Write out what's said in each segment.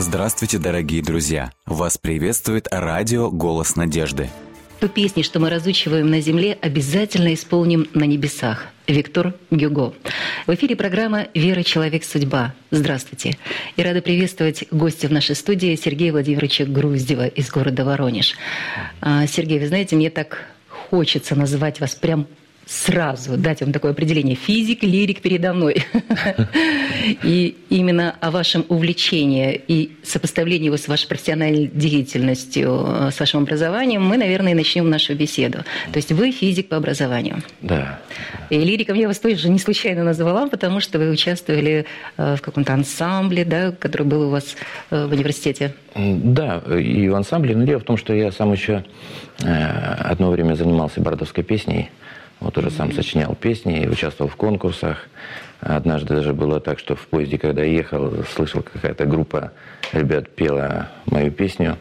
Здравствуйте, дорогие друзья! Вас приветствует радио «Голос надежды». Ту песни, что мы разучиваем на земле, обязательно исполним на небесах. Виктор Гюго. В эфире программа «Вера. Человек. Судьба». Здравствуйте. И рада приветствовать гостя в нашей студии Сергея Владимировича Груздева из города Воронеж. А, Сергей, вы знаете, мне так хочется называть вас прям сразу дать вам такое определение. Физик, лирик передо мной. И именно о вашем увлечении и сопоставлении его с вашей профессиональной деятельностью, э, с вашим образованием, мы, наверное, начнем нашу беседу. То есть вы физик по образованию. Да. И лириком я вас тоже не случайно назвала, потому что вы участвовали э, в каком-то ансамбле, да, который был у вас э, в университете. Да, и в ансамбле. Но дело в том, что я сам еще одно время занимался бардовской песней. Вот уже сам сочинял песни, участвовал в конкурсах. Однажды даже было так, что в поезде, когда я ехал, слышал, какая-то группа ребят пела мою песню.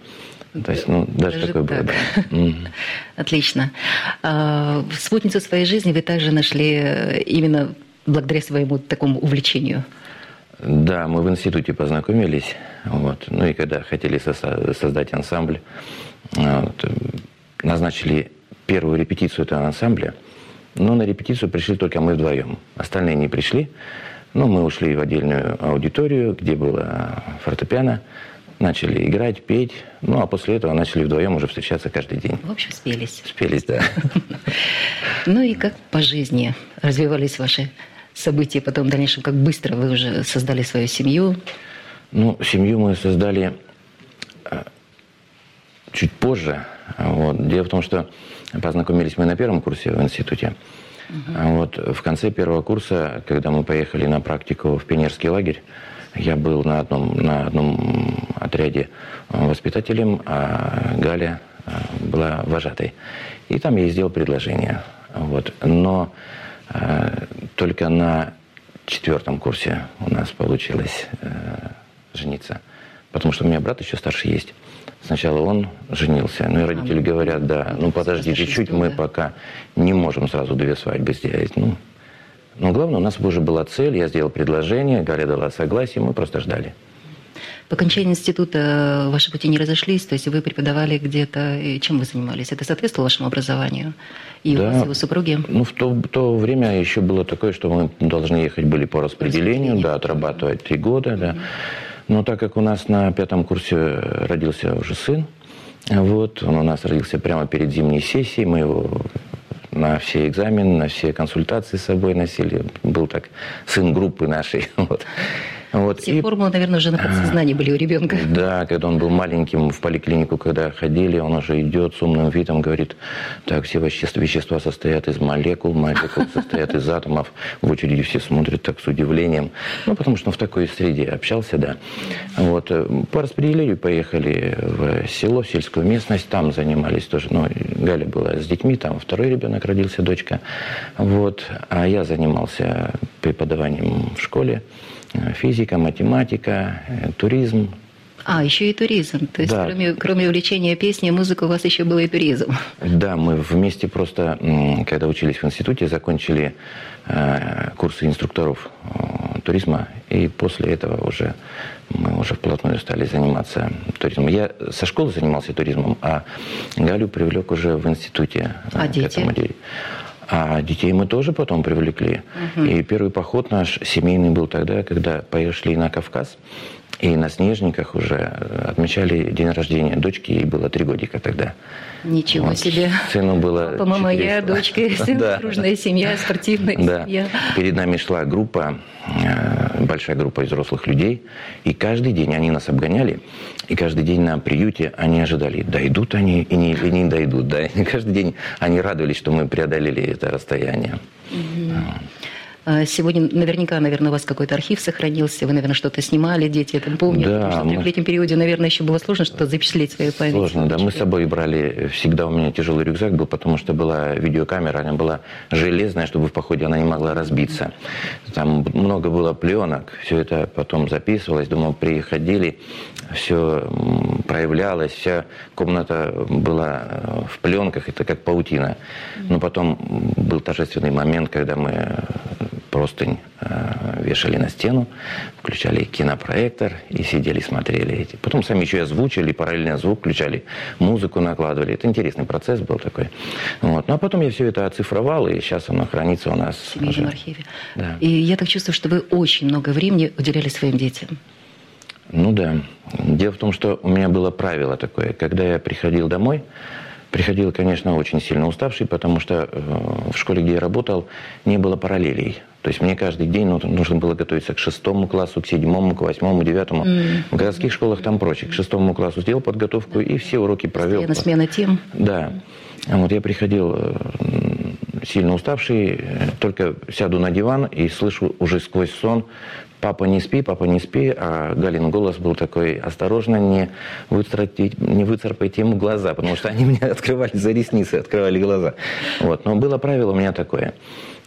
То есть, ну, даже, даже такое так. было, да. Отлично. А, спутницу своей жизни вы также нашли э, именно благодаря своему такому увлечению. Да, мы в институте познакомились. Вот. Ну и когда хотели создать ансамбль, вот, назначили первую репетицию этого ансамбля – но на репетицию пришли только мы вдвоем. Остальные не пришли. Но мы ушли в отдельную аудиторию, где было фортепиано, начали играть, петь. Ну, а после этого начали вдвоем уже встречаться каждый день. В общем, спелись. Спелись, да. Ну и как по жизни развивались ваши события потом в дальнейшем? Как быстро вы уже создали свою семью? Ну, семью мы создали э, чуть позже. Вот. Дело в том, что Познакомились мы на первом курсе в институте. Uh-huh. Вот в конце первого курса, когда мы поехали на практику в пионерский лагерь, я был на одном, на одном отряде воспитателем, а Галя а, была вожатой. И там я ей сделал предложение. Вот. Но э, только на четвертом курсе у нас получилось э, жениться. Потому что у меня брат еще старше есть. Сначала он женился. Ну и родители говорят, да, ну подожди чуть-чуть, мы пока не можем сразу две свадьбы сделать. Ну, но главное, у нас уже была цель, я сделал предложение, Галя дала согласие, мы просто ждали. По окончании института ваши пути не разошлись, то есть вы преподавали где-то, и чем вы занимались? Это соответствовало вашему образованию? И да. у вас, его супруги? Ну, в то, в то время еще было такое, что мы должны ехать были по распределению, да, отрабатывать три года, да. Но так как у нас на пятом курсе родился уже сын, вот, он у нас родился прямо перед зимней сессией, мы его на все экзамены, на все консультации с собой носили. Был так сын группы нашей. Вот. Вот. Все и, формулы, наверное, уже на подсознании были у ребенка. Да, когда он был маленьким в поликлинику, когда ходили, он уже идет с умным видом, говорит, так, все вещества, состоят из молекул, молекулы состоят из атомов. В очереди все смотрят так с удивлением. Ну, потому что он в такой среде общался, да. Вот. По распределению поехали в село, в сельскую местность, там занимались тоже. Ну, Галя была с детьми, там второй ребенок родился, дочка. Вот. А я занимался преподаванием в школе. Э, физика, математика, э, туризм. А, еще и туризм. То есть, да. кроме, кроме увлечения песней, музыка у вас еще был и туризм. Да, мы вместе просто, когда учились в институте, закончили э, курсы инструкторов туризма, и после этого уже мы уже вплотную стали заниматься туризмом. Я со школы занимался туризмом, а Галю привлек уже в институте. А к дети? Этому. А детей мы тоже потом привлекли. Угу. И первый поход наш семейный был тогда, когда пошли на Кавказ. И на Снежниках уже отмечали день рождения дочки, ей было три годика тогда. Ничего вот. себе. Сыну было Папа, мама, я, дочка, сын, да. дружная семья, спортивная да. семья. Перед нами шла группа, э, большая группа взрослых людей, и каждый день они нас обгоняли, и каждый день на приюте они ожидали, дойдут они и не, и не дойдут. Да? И каждый день они радовались, что мы преодолели это расстояние. Угу. А сегодня наверняка, наверное, у вас какой-то архив сохранился, вы, наверное, что-то снимали, дети это помнят. Да, потому что мы... в трехлетнем периоде, наверное, еще было сложно что-то запечатлеть свою память. Сложно, да. Мы с собой брали, всегда у меня тяжелый рюкзак был, потому что была видеокамера, она была железная, чтобы в походе она не могла разбиться. Там много было пленок, все это потом записывалось, думал, приходили, все проявлялось, вся комната была э, в пленках, это как паутина. Но потом был торжественный момент, когда мы простынь э, вешали на стену, включали кинопроектор и сидели, смотрели эти. Потом сами еще и озвучили, параллельно звук включали, музыку накладывали. Это интересный процесс был такой. Вот. Ну а потом я все это оцифровал, и сейчас оно хранится у нас. В семейном архиве. Да. И я так чувствую, что вы очень много времени уделяли своим детям. Ну да. Дело в том, что у меня было правило такое. Когда я приходил домой, приходил, конечно, очень сильно уставший, потому что э, в школе, где я работал, не было параллелей. То есть мне каждый день ну, нужно было готовиться к шестому классу, к седьмому, к восьмому, девятому. Mm. В городских школах там проще. К шестому классу сделал подготовку и все уроки провел. Постоянно смена тем. Да. Вот я приходил э, сильно уставший, только сяду на диван и слышу уже сквозь сон «Папа, не спи, папа, не спи», а Галин голос был такой «Осторожно, не, выцарапайте, не выцарапайте ему глаза», потому что они меня открывали за ресницы, открывали глаза. Вот. Но было правило у меня такое.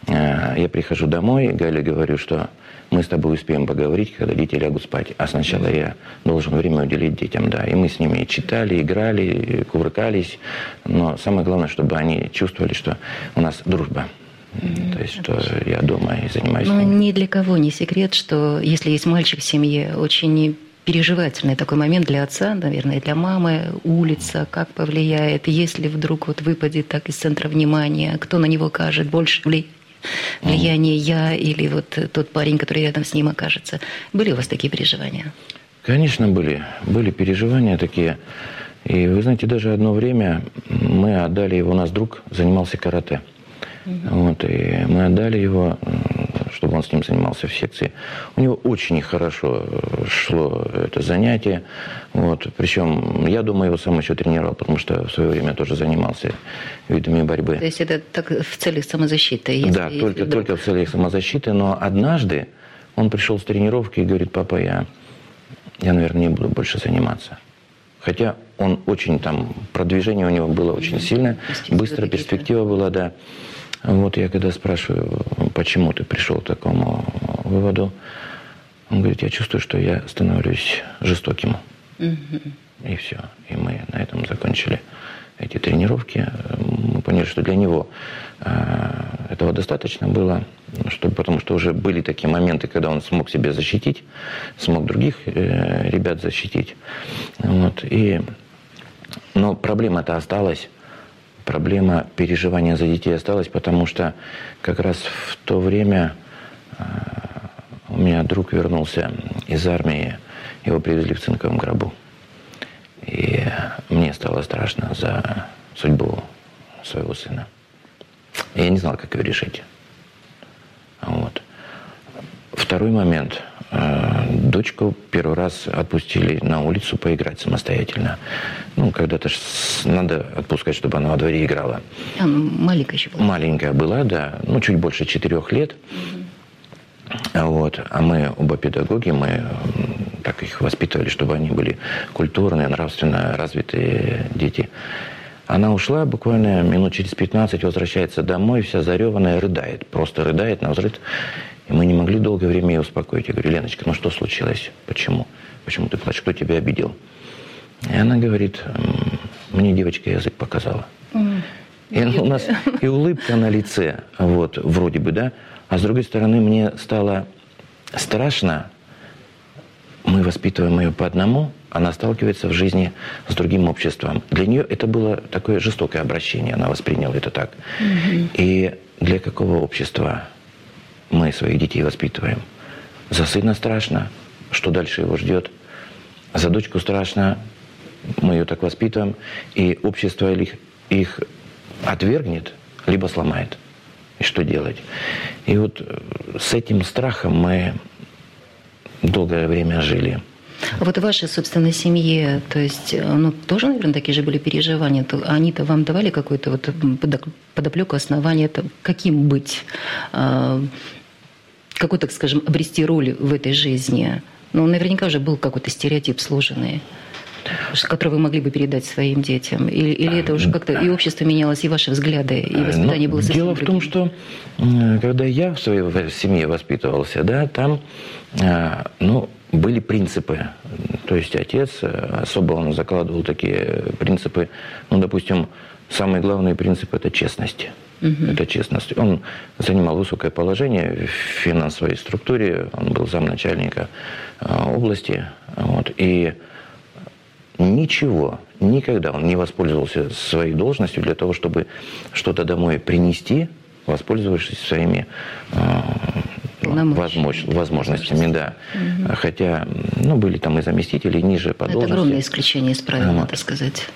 Э, я прихожу домой, Гале говорю, что мы с тобой успеем поговорить, когда дети лягут спать. А сначала я должен время уделить детям, да. И мы с ними читали, играли, кувыркались. Но самое главное, чтобы они чувствовали, что у нас дружба. То есть, что я дома и занимаюсь. Ну, ни для кого не секрет, что если есть мальчик в семье, очень переживательный такой момент для отца, наверное, для мамы, улица, как повлияет, если вдруг вот выпадет так из центра внимания, кто на него окажет больше влияние я или вот тот парень, который рядом с ним окажется. Были у вас такие переживания? Конечно, были. Были переживания такие. И вы знаете, даже одно время мы отдали его, у нас друг занимался карате. Вот, и мы отдали его, чтобы он с ним занимался в секции. У него очень хорошо э, шло это занятие. Вот, причем я думаю, его сам еще тренировал, потому что в свое время тоже занимался видами борьбы. То есть это так в целях самозащиты? Если, да, только, вдруг... только в целях самозащиты. Но однажды он пришел с тренировки и говорит, папа, я, я, наверное, не буду больше заниматься. Хотя он очень там, продвижение у него было очень сильное, быстро перспектива была, да. Вот я когда спрашиваю, почему ты пришел к такому выводу, он говорит, я чувствую, что я становлюсь жестоким. Угу. И все. И мы на этом закончили эти тренировки. Мы поняли, что для него э, этого достаточно было, чтобы, потому что уже были такие моменты, когда он смог себя защитить, смог других э, ребят защитить. Вот. И, но проблема-то осталась проблема переживания за детей осталась, потому что как раз в то время э, у меня друг вернулся из армии, его привезли в цинковом гробу. И мне стало страшно за судьбу своего сына. Я не знал, как ее решить. Вот. Второй момент – дочку первый раз отпустили на улицу поиграть самостоятельно. Ну, когда-то надо отпускать, чтобы она во дворе играла. А, маленькая еще была? Маленькая была, да. Ну, чуть больше четырех лет. Угу. Вот. А мы оба педагоги, мы так их воспитывали, чтобы они были культурные, нравственно развитые дети. Она ушла буквально минут через 15, возвращается домой, вся зареванная, рыдает. Просто рыдает на взрыв. И мы не могли долгое время ее успокоить. Я говорю, Леночка, ну что случилось? Почему? Почему ты плачешь? Кто тебя обидел? И она говорит, мне девочка язык показала. Mm. И у нас и улыбка на лице, вот, вроде бы, да. А с другой стороны, мне стало страшно. Мы воспитываем ее по одному, она сталкивается в жизни с другим обществом. Для нее это было такое жестокое обращение, она восприняла это так. Mm-hmm. И для какого общества мы своих детей воспитываем. За сына страшно, что дальше его ждет. За дочку страшно, мы ее так воспитываем, и общество их, их отвергнет, либо сломает. И что делать? И вот э, с этим страхом мы долгое время жили. А вот в вашей собственной семье, то есть, э, ну, тоже, наверное, такие же были переживания. Они-то вам давали какую-то вот подоплеку основания, каким быть? А, какой, так скажем, обрести роль в этой жизни? Ну, наверняка уже был какой-то стереотип сложный который вы могли бы передать своим детям? Или, или это уже как-то и общество менялось, и ваши взгляды, и э, воспитание Но было совсем Дело другим? в том, что когда я в своей семье воспитывался, да, там, э, ну, были принципы. То есть отец э, особо он закладывал такие принципы, ну, допустим, самый главный принцип – это честность. Угу. Это честность. Он занимал высокое положение в финансовой структуре, он был замначальника э, области. Вот, и ничего, никогда он не воспользовался своей должностью для того, чтобы что-то домой принести, воспользовавшись своими э, возможно, возможностями, да. Угу. Хотя, ну, были там и заместители ниже по Это должности. Огромное исключение из правил, вот. надо сказать.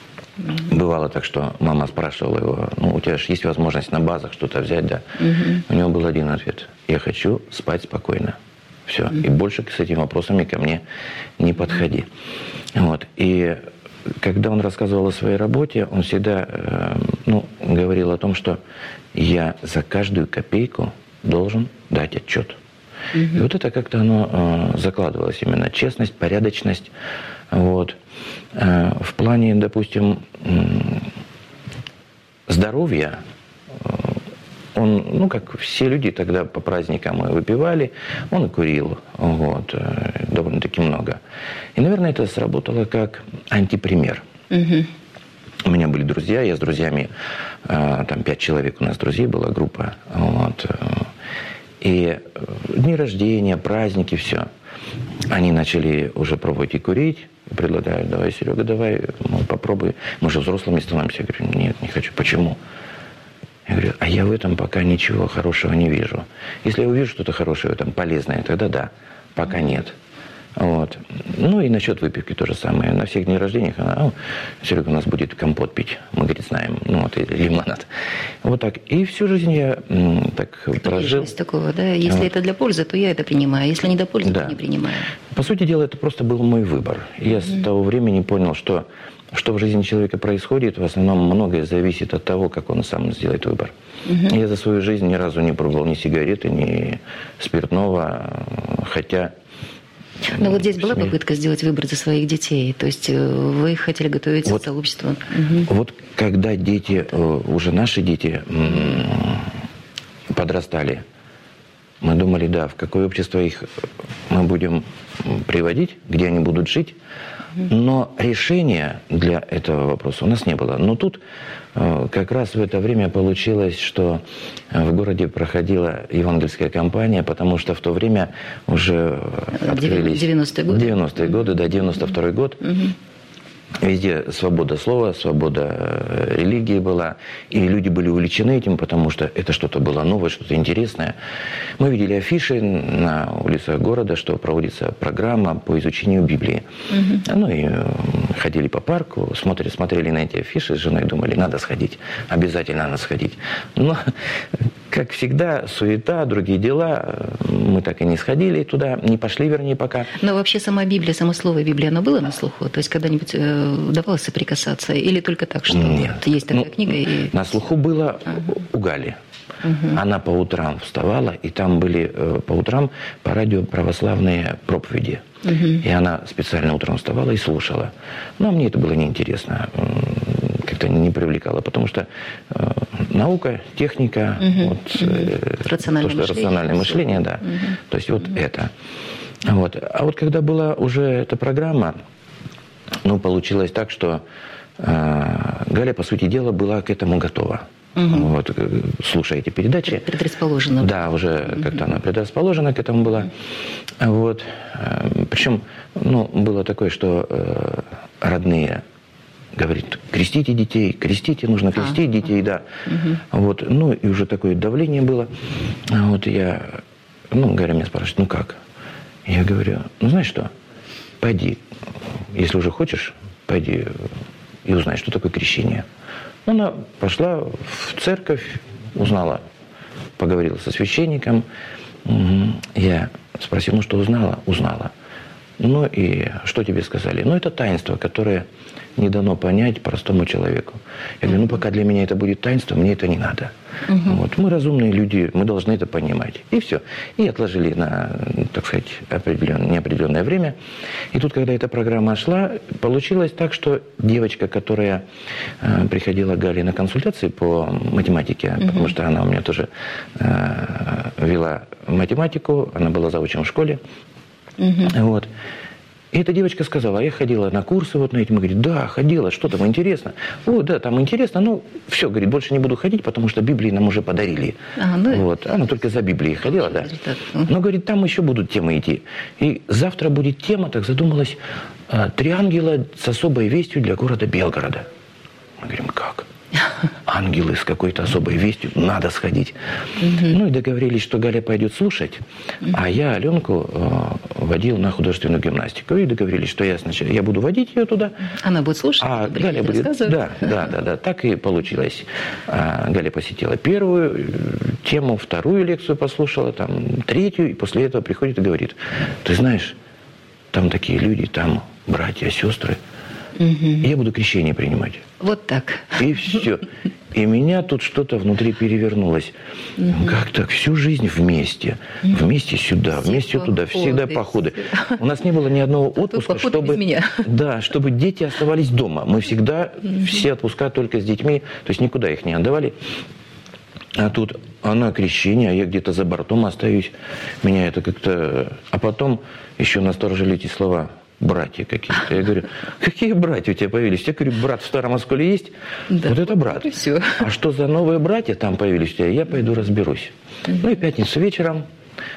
Бывало так, что мама спрашивала его, ну, у тебя же есть возможность на базах что-то взять, да? Угу. У него был один ответ. Я хочу спать спокойно. Все. Угу. И больше с этими вопросами ко мне не подходи. Вот. И когда он рассказывал о своей работе, он всегда э, ну, говорил о том, что я за каждую копейку должен дать отчет. Угу. И вот это как-то оно э, закладывалось именно честность, порядочность. Вот. Э, в плане, допустим, здоровья, э, он, ну, как все люди тогда по праздникам выпивали, он и курил, вот, э, довольно-таки много. И, наверное, это сработало как антипример. Угу. У меня были друзья, я с друзьями, там пять человек у нас друзей была группа, вот, и дни рождения, праздники, все. Они начали уже пробовать и курить, предлагают, давай, Серега, давай, мол, попробуй. Мы же взрослыми становимся. Я говорю, нет, не хочу. Почему? Я говорю, а я в этом пока ничего хорошего не вижу. Если я увижу что-то хорошее этом, полезное, тогда да, пока нет. Вот. Ну и насчет выпивки то же самое. На всех днях рождения она, Серега у нас будет компот пить. Мы, говорит, знаем. Ну вот, или лимонад. Вот так. И всю жизнь я м, так Кто прожил. Есть такого, да? Если вот. это для пользы, то я это принимаю. Если не для пользы, да. то не принимаю. По сути дела, это просто был мой выбор. Я mm-hmm. с того времени понял, что что в жизни человека происходит, в основном многое зависит от того, как он сам сделает выбор. Угу. Я за свою жизнь ни разу не пробовал ни сигареты, ни спиртного, хотя но вот здесь была попытка сделать выбор за своих детей, то есть э, вы хотели готовить вот, сообщество. Угу. Вот когда дети, э, уже наши дети подрастали, мы думали, да, в какое общество их мы будем приводить, где они будут жить, но решения для этого вопроса у нас не было. Но тут э, как раз в это время получилось, что э, в городе проходила евангельская кампания, потому что в то время уже открылись... 90-е годы? 90-е годы, да, 92-й год. Угу. Везде свобода слова, свобода э, религии была. И люди были увлечены этим, потому что это что-то было новое, что-то интересное. Мы видели афиши на улицах города, что проводится программа по изучению Библии. Угу. Ну и э, ходили по парку, смотрели, смотрели на эти афиши с женой, думали, надо сходить, обязательно надо сходить. Но как всегда, суета, другие дела. Мы так и не сходили туда, не пошли, вернее, пока. Но вообще сама Библия, само слово Библия, оно было на слуху? То есть когда-нибудь э, удавалось соприкасаться? Или только так, что Нет. Вот есть такая ну, книга? И... На слуху было ага. у Гали. Угу. Она по утрам вставала, и там были э, по утрам по радио православные проповеди. Угу. И она специально утром вставала и слушала. Но мне это было неинтересно как-то не привлекало, потому что э, наука, техника, угу, вот, угу. Э, рациональное то, что мышление, рациональное мышление, да. Угу. То есть вот угу. это. Вот. А вот когда была уже эта программа, ну, получилось так, что э, Галя, по сути дела, была к этому готова. Угу. Вот, э, слушая эти передачи. Предрасположена. Да, уже угу. как-то она предрасположена к этому была. Вот. Э, Причем, ну, было такое, что э, родные говорит, крестите детей, крестите, нужно крестить а, детей, да. Угу. Вот, ну, и уже такое давление было. А вот я, ну, Гарри меня спрашивает, ну как? Я говорю, ну, знаешь что, пойди, если уже хочешь, пойди и узнай, что такое крещение. Она пошла в церковь, узнала, поговорила со священником. Я спросил, ну что узнала? Узнала. Ну и что тебе сказали? Ну это таинство, которое не дано понять простому человеку. Я говорю, ну пока для меня это будет таинство, мне это не надо. Угу. Вот. Мы разумные люди, мы должны это понимать. И все. И отложили на, так сказать, определенное, неопределенное время. И тут, когда эта программа шла, получилось так, что девочка, которая э, приходила к Гале на консультации по математике, угу. потому что она у меня тоже э, вела математику, она была заучем в школе, угу. вот, И эта девочка сказала, а я ходила на курсы вот на эти. Мы говорим, да, ходила, что там интересно. О, да, там интересно, ну, все, говорит, больше не буду ходить, потому что Библии нам уже подарили. А, ну, вот. Она только за Библией ходила, да. Но, говорит, там еще будут темы идти. И завтра будет тема, так задумалась, а, три ангела с особой вестью для города Белгорода. Мы говорим, как? Ангелы с какой-то особой вестью, надо сходить. Угу. Ну и договорились, что Галя пойдет слушать, угу. а я Аленку э, водил на художественную гимнастику. И договорились, что я сначала я буду водить ее туда. Она будет слушать, а Галя будет Да, да, да, да. Так и получилось. А, Галя посетила первую э, тему, вторую лекцию послушала, там третью, и после этого приходит и говорит: Ты знаешь, там такие люди, там братья, сестры. Угу. Я буду крещение принимать. Вот так. И все. И меня тут что-то внутри перевернулось. Угу. Как так? Всю жизнь вместе. Вместе сюда, Все вместе походы. туда. Всегда походы. У нас не было ни одного отпуска, чтобы, меня. Да, чтобы дети оставались дома. Мы всегда угу. все отпуска только с детьми. То есть никуда их не отдавали. А тут она крещение, а я где-то за бортом остаюсь. Меня это как-то... А потом еще насторожили эти слова братья какие-то. Я говорю, какие братья у тебя появились? Я говорю, брат в Старом Осколе есть? Да, вот это брат. все. А что за новые братья там появились у тебя? Я пойду разберусь. Ну и пятницу вечером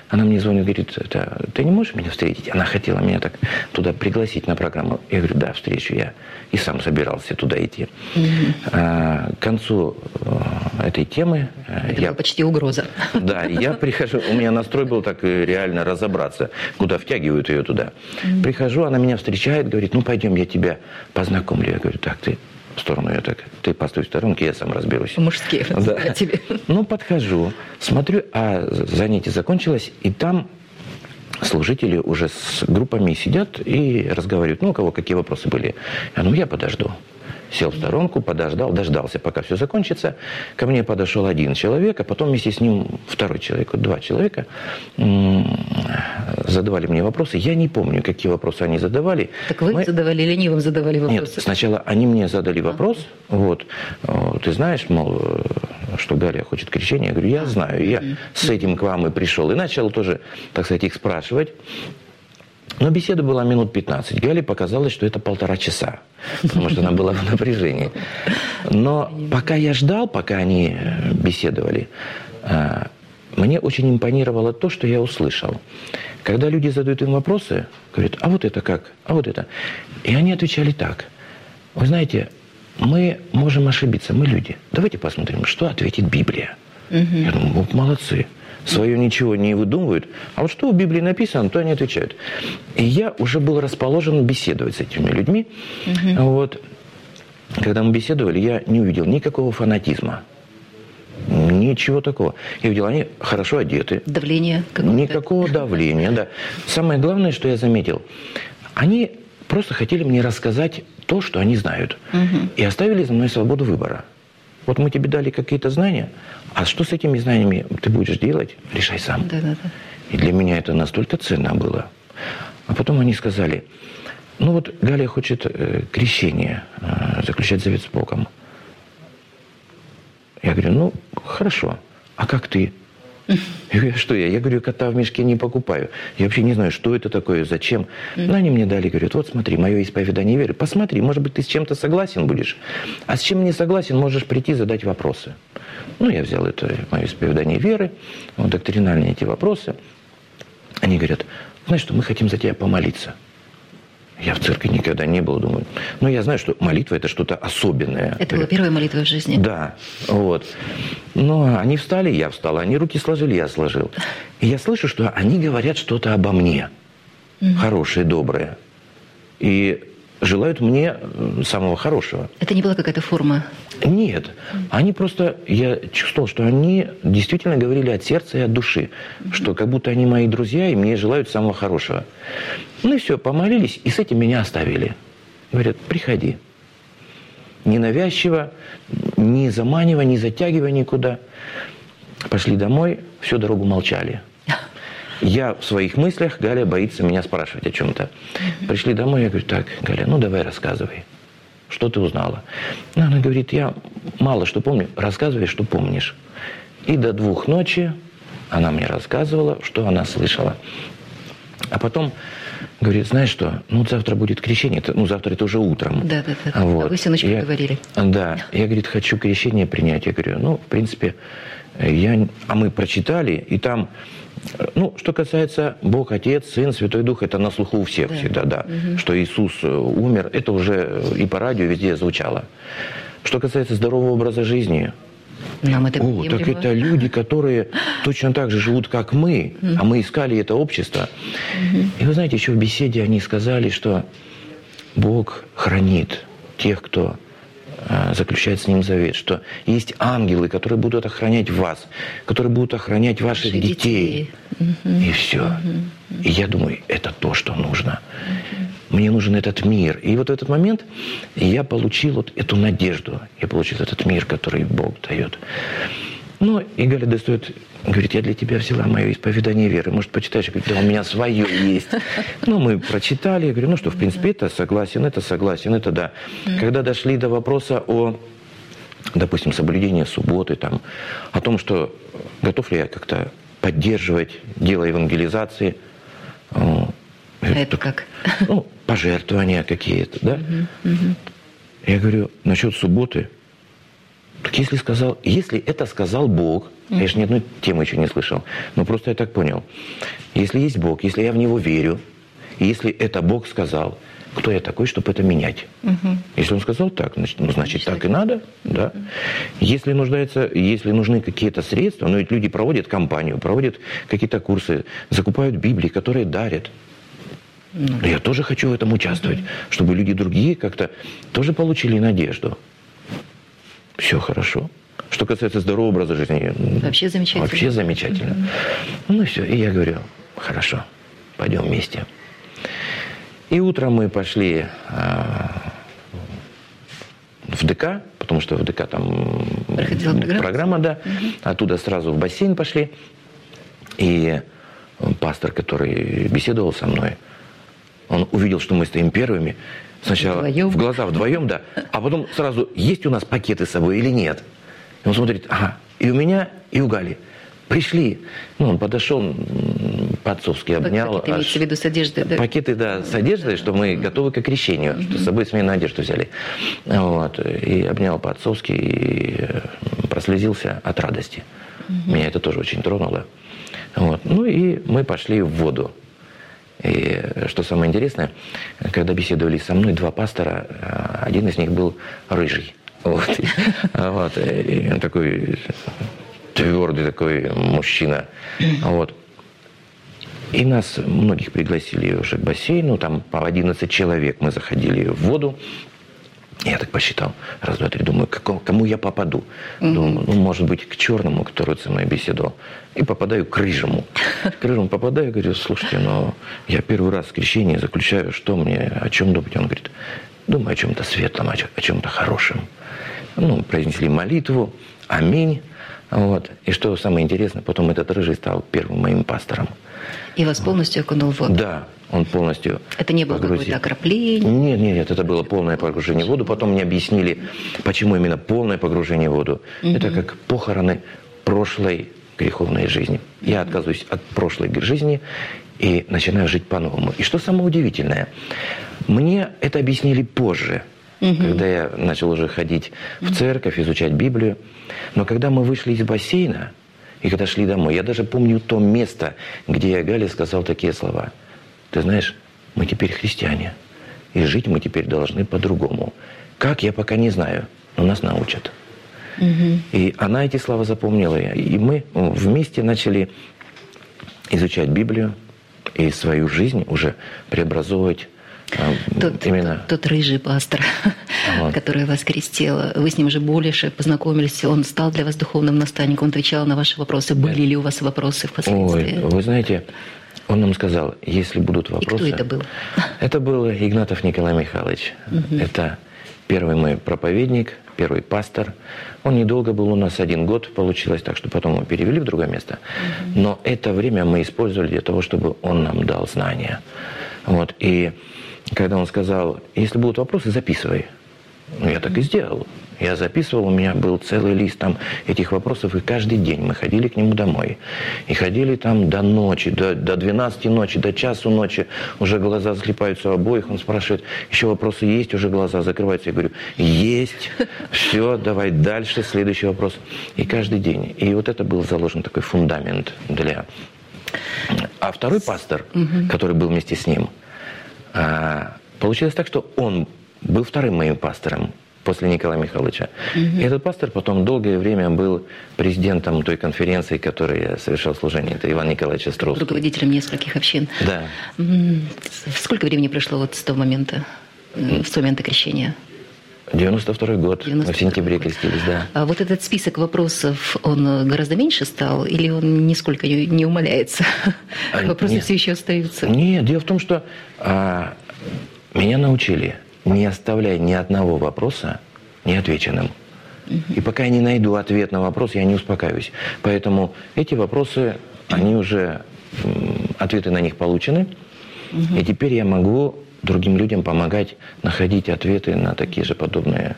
она мне звонит, говорит, это, ты не можешь меня встретить? Она хотела меня так туда пригласить на программу. Я говорю, да, встречу я. И сам собирался туда идти. Угу. А, к концу а, этой темы... Э, это я, почти угроза. Да, я прихожу, у меня настрой был так э, реально разобраться, куда втягивают ее туда. Угу. Прихожу, она меня встречает, говорит, ну пойдем, я тебя познакомлю. Я говорю, так, ты в сторону ее так. Ты постой в сторонке, я сам разберусь. Мужские, да. тебе. Ну, подхожу, смотрю, а занятие закончилось, и там служители уже с группами сидят и разговаривают. Ну, у кого какие вопросы были. Я ну, я подожду сел в сторонку, подождал, дождался, пока все закончится. Ко мне подошел один человек, а потом вместе с ним второй человек, два человека задавали мне вопросы. Я не помню, какие вопросы они задавали. Так вы Мы... задавали или они вам задавали вопросы? Нет, сначала они мне задали вопрос. А. Вот, ты знаешь, мол, что Галя хочет крещения? Я говорю, я знаю, я с этим к вам и пришел. И начал тоже, так сказать, их спрашивать. Но беседа была минут 15. Гале показалось, что это полтора часа, потому что она была в напряжении. Но пока я ждал, пока они э, беседовали, э, мне очень импонировало то, что я услышал. Когда люди задают им вопросы, говорят, а вот это как, а вот это. И они отвечали так. Вы знаете, мы можем ошибиться, мы люди. Давайте посмотрим, что ответит Библия. Угу. Я думаю, молодцы свое ничего не выдумывают. А вот что в Библии написано, то они отвечают. И я уже был расположен беседовать с этими людьми. Угу. Вот. Когда мы беседовали, я не увидел никакого фанатизма. Ничего такого. Я видел, они хорошо одеты. Давление какое-то. Никакого давления, да. Самое главное, что я заметил, они просто хотели мне рассказать то, что они знают. Угу. И оставили за мной свободу выбора. Вот мы тебе дали какие-то знания, а что с этими знаниями ты будешь делать, решай сам. Да, да, да. И для меня это настолько ценно было. А потом они сказали, ну вот Галя хочет э, крещение, э, заключать завет с Богом. Я говорю, ну хорошо, а как ты? Я говорю, что я? Я говорю, кота в мешке не покупаю. Я вообще не знаю, что это такое, зачем. Но они мне дали, говорят, вот смотри, мое исповедание веры. Посмотри, может быть, ты с чем-то согласен будешь. А с чем не согласен, можешь прийти задать вопросы. Ну, я взял это мое исповедание веры, вот, доктринальные эти вопросы. Они говорят, знаешь что, мы хотим за тебя помолиться. Я в церкви никогда не был, думаю. Но я знаю, что молитва – это что-то особенное. Это была первая молитва в жизни? Да. Вот. Но они встали, я встал. Они руки сложили, я сложил. И я слышу, что они говорят что-то обо мне. Угу. Хорошее, доброе. И желают мне самого хорошего. Это не была какая-то форма? Нет. Они просто, я чувствовал, что они действительно говорили от сердца и от души. Mm-hmm. Что как будто они мои друзья и мне желают самого хорошего. Ну и все, помолились, и с этим меня оставили. Говорят, приходи. Ненавязчиво, не заманивая, не затягивая никуда. Пошли домой, всю дорогу молчали. Я в своих мыслях, Галя боится меня спрашивать о чем-то. Пришли домой, я говорю, так, Галя, ну давай рассказывай. Что ты узнала? Ну, она говорит, я мало что помню, рассказывай, что помнишь. И до двух ночи она мне рассказывала, что она слышала. А потом говорит, знаешь что, ну завтра будет крещение, ну завтра это уже утром. Да, да, да. Вот. А вы всю ночь я, говорили. Да, я, говорит, хочу крещение принять. Я говорю, ну, в принципе, я... А мы прочитали, и там ну, что касается Бог Отец, Сын, Святой Дух, это на слуху у всех да. всегда, да. Угу. Что Иисус э, умер, это уже и по радио везде звучало. Что касается здорового образа жизни, нам это О, так это люди, которые точно так же живут, как мы, а мы искали это общество. И вы знаете, еще в беседе они сказали, что Бог хранит тех, кто а, заключает с ним завет, что есть ангелы, которые будут охранять вас, которые будут охранять ваших Ваши детей. детей. И все. Угу. И я думаю, это то, что нужно. Угу. Мне нужен этот мир. И вот в этот момент я получил вот эту надежду. Я получил этот мир, который Бог дает. Ну, и Галя достает, говорит, я для тебя взяла мое исповедание веры. Может, почитаешь? Я говорю, да, у меня свое есть. Ну, мы прочитали. Я говорю, ну что, в принципе, это согласен, это согласен, это да. Когда дошли до вопроса о, допустим, соблюдении субботы, там, о том, что готов ли я как-то поддерживать дело евангелизации. А это как? Ну, пожертвования какие-то, да? Я говорю, насчет субботы – так если сказал, если это сказал Бог, я же ни одной темы еще не слышал, но просто я так понял. Если есть Бог, если я в Него верю, если это Бог сказал, кто я такой, чтобы это менять? Угу. Если он сказал так, значит, ну, значит так и надо. Да? Если, нуждается, если нужны какие-то средства, но ведь люди проводят кампанию, проводят какие-то курсы, закупают Библии, которые дарят. Ну, я тоже хочу в этом участвовать, угу. чтобы люди другие как-то тоже получили надежду все хорошо. Что касается здорового образа жизни, вообще замечательно. Вообще замечательно. Mm-hmm. Ну и все. И я говорю, хорошо, пойдем вместе. И утром мы пошли а, в ДК, потому что в ДК там программа, да. Угу. Оттуда сразу в бассейн пошли. И пастор, который беседовал со мной, он увидел, что мы стоим первыми, Сначала вдвоем. в глаза вдвоем, да. А потом сразу, есть у нас пакеты с собой или нет. И он смотрит, ага, и у меня, и у Гали. Пришли. Ну, он подошел, по-отцовски обнял. Пакеты имеется в виду с одеждой, да? Пакеты, да, с одеждой, что мы готовы к окрещению, mm-hmm. что с собой сменную одежду взяли. Вот. И обнял по-отцовски и э, прослезился от радости. Mm-hmm. Меня это тоже очень тронуло. Вот. Ну и мы пошли в воду. И что самое интересное, когда беседовали со мной два пастора, э, один из них был рыжий. Вот. вот. И он такой твердый такой мужчина. Вот. И нас многих пригласили уже к бассейну, там по 11 человек мы заходили в воду, я так посчитал. Раз, два, три. Думаю, к кому я попаду? Угу. Думаю, ну, может быть, к черному, который со мной беседовал. И попадаю к рыжему. К рыжему попадаю, говорю, слушайте, но я первый раз в крещении заключаю, что мне, о чем думать? Он говорит, думаю о чем-то светлом, о чем-то хорошем. Ну, произнесли молитву, аминь. Вот. И что самое интересное, потом этот рыжий стал первым моим пастором. И вас полностью окунул в воду? Да, он полностью Это не было какое-то окропление? Нет, нет, нет, это было полное погружение в воду. Потом мне объяснили, почему именно полное погружение в воду. Угу. Это как похороны прошлой греховной жизни. Я отказываюсь от прошлой жизни и начинаю жить по-новому. И что самое удивительное, мне это объяснили позже, угу. когда я начал уже ходить в церковь, изучать Библию. Но когда мы вышли из бассейна, и когда шли домой, я даже помню то место, где я Гале сказал такие слова. Ты знаешь, мы теперь христиане, и жить мы теперь должны по-другому. Как, я пока не знаю, но нас научат. Угу. И она эти слова запомнила. И мы вместе начали изучать Библию и свою жизнь уже преобразовывать а, тот, именно... тот, тот рыжий пастор, вот. который вас крестил, вы с ним же больше познакомились, он стал для вас духовным наставником, он отвечал на ваши вопросы. Были ли у вас вопросы впоследствии? Ой, вы знаете, он нам сказал, если будут вопросы... И кто это был? Это был Игнатов Николай Михайлович. Угу. Это первый мой проповедник, первый пастор. Он недолго был у нас, один год получилось, так что потом мы перевели в другое место. Угу. Но это время мы использовали для того, чтобы он нам дал знания. Вот. И когда он сказал, если будут вопросы, записывай. Ну, я так и сделал. Я записывал, у меня был целый лист там этих вопросов, и каждый день мы ходили к нему домой. И ходили там до ночи, до, до 12 ночи, до часу ночи. Уже глаза слепаются у обоих. Он спрашивает, еще вопросы есть? Уже глаза закрываются. Я говорю, есть. Все, давай дальше, следующий вопрос. И каждый день. И вот это был заложен такой фундамент для... А второй пастор, угу. который был вместе с ним, а, получилось так, что он был вторым моим пастором после Николая Михайловича. Угу. Этот пастор потом долгое время был президентом той конференции, которой я совершал служение. Это Иван Николаевич Островский. Руководителем нескольких общин. Да. Сколько времени прошло вот с того момента, э, с момента крещения? 92 год. 92 в сентябре год. крестились, да. А вот этот список вопросов, он э, гораздо меньше стал или он нисколько не умаляется? А, Вопросы нет. все еще остаются? Нет, дело в том, что а, меня научили – не оставляй ни одного вопроса неотвеченным. И пока я не найду ответ на вопрос, я не успокаиваюсь. Поэтому эти вопросы, они уже, ответы на них получены. И теперь я могу другим людям помогать находить ответы на такие же подобные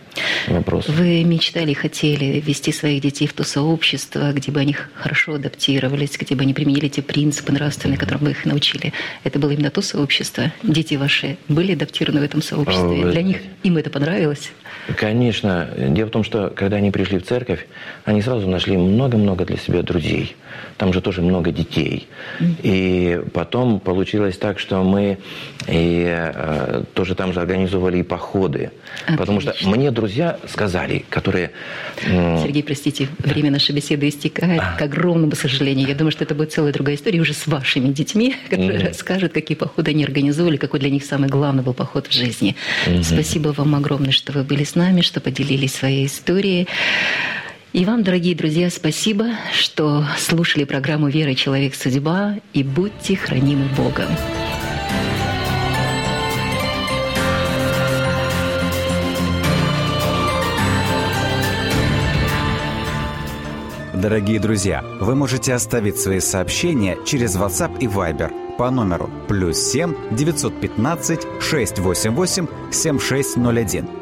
вопросы. Вы мечтали, хотели ввести своих детей в то сообщество, где бы они хорошо адаптировались, где бы они применили те принципы нравственные, которым вы их научили. Это было именно то сообщество? Дети ваши были адаптированы в этом сообществе? Для них им это понравилось? Конечно. Дело в том, что когда они пришли в церковь, они сразу нашли много-много для себя друзей. Там же тоже много детей. И потом получилось так, что мы и, э, тоже там же организовывали и походы. Отлично. Потому что мне друзья сказали, которые... Сергей, простите, время нашей беседы истекает, а. к огромному сожалению. Я думаю, что это будет целая другая история уже с вашими детьми, которые mm расскажут, какие походы они организовывали, какой для них самый главный был поход в жизни. mm Спасибо вам огромное, что вы были с нами, что поделились своей историей. И вам, дорогие друзья, спасибо, что слушали программу «Вера. Человек. Судьба» и будьте хранимы Богом. Дорогие друзья, вы можете оставить свои сообщения через WhatsApp и Viber по номеру плюс 7 915 688 7601